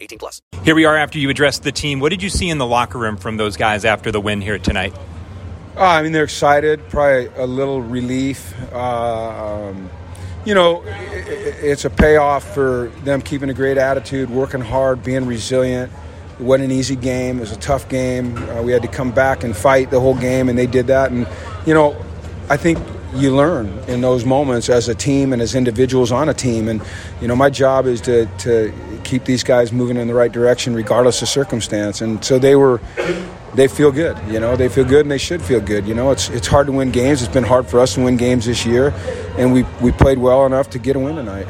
18 plus. Here we are after you addressed the team. What did you see in the locker room from those guys after the win here tonight? Uh, I mean, they're excited, probably a little relief. Uh, um, you know, it's a payoff for them keeping a great attitude, working hard, being resilient. It wasn't an easy game. It was a tough game. Uh, we had to come back and fight the whole game, and they did that. And, you know, I think you learn in those moments as a team and as individuals on a team. And, you know, my job is to, to keep these guys moving in the right direction regardless of circumstance. And so they were, they feel good, you know, they feel good and they should feel good. You know, it's, it's hard to win games. It's been hard for us to win games this year. And we, we played well enough to get a win tonight.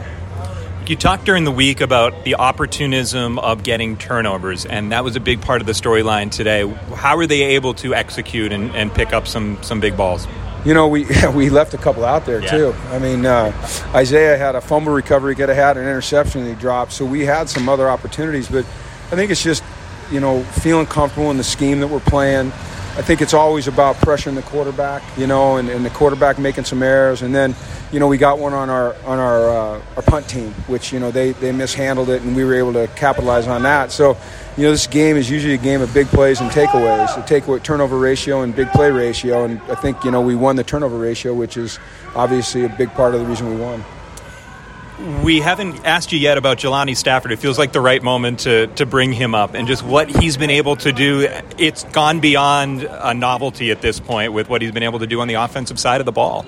You talked during the week about the opportunism of getting turnovers, and that was a big part of the storyline today. How were they able to execute and, and pick up some, some big balls? You know, we we left a couple out there Yeah. too. I mean, uh, Isaiah had a fumble recovery, could have had an interception he dropped. So we had some other opportunities, but I think it's just you know feeling comfortable in the scheme that we're playing. I think it's always about pressuring the quarterback, you know, and, and the quarterback making some errors, and then you know we got one on our on our uh, our punt team, which you know they they mishandled it, and we were able to capitalize on that. So you know this game is usually a game of big plays and takeaways, the takeaway turnover ratio and big play ratio, and I think you know we won the turnover ratio, which is obviously a big part of the reason we won. We haven't asked you yet about Jelani Stafford. It feels like the right moment to, to bring him up and just what he's been able to do. It's gone beyond a novelty at this point with what he's been able to do on the offensive side of the ball.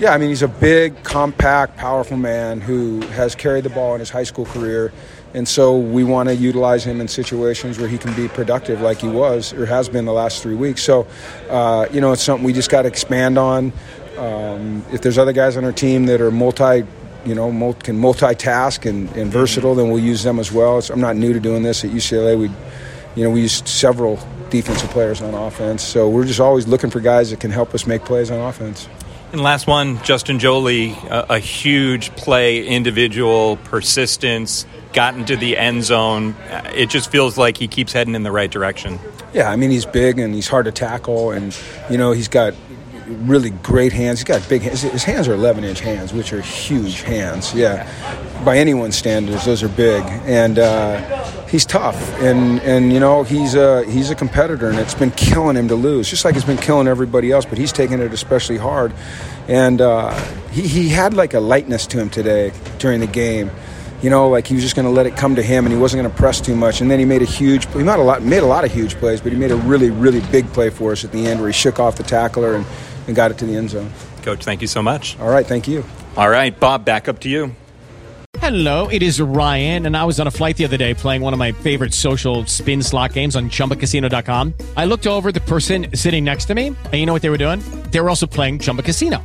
Yeah, I mean, he's a big, compact, powerful man who has carried the ball in his high school career. And so we want to utilize him in situations where he can be productive like he was or has been the last three weeks. So, uh, you know, it's something we just got to expand on. Um, if there's other guys on our team that are multi, you know, can multitask and, and versatile, then we'll use them as well. It's, I'm not new to doing this at UCLA. We, you know, we used several defensive players on offense. So we're just always looking for guys that can help us make plays on offense. And last one, Justin Joly, a, a huge play, individual persistence, got into the end zone. Uh, it just feels like he keeps heading in the right direction. Yeah, I mean he's big and he's hard to tackle, and you know he's got really great hands. He's got big hands. His hands are 11 inch hands, which are huge hands. Yeah, by anyone's standards, those are big, and uh, he's tough. And and you know he's a he's a competitor, and it's been killing him to lose, just like it's been killing everybody else. But he's taking it especially hard, and uh, he he had like a lightness to him today during the game you know, like he was just going to let it come to him, and he wasn't going to press too much. And then he made a huge, he made a lot, made a lot of huge plays, but he made a really, really big play for us at the end, where he shook off the tackler and, and got it to the end zone. Coach, thank you so much. All right, thank you. All right, Bob, back up to you. Hello, it is Ryan, and I was on a flight the other day playing one of my favorite social spin slot games on ChumbaCasino.com. I looked over at the person sitting next to me, and you know what they were doing? They were also playing Chumba Casino.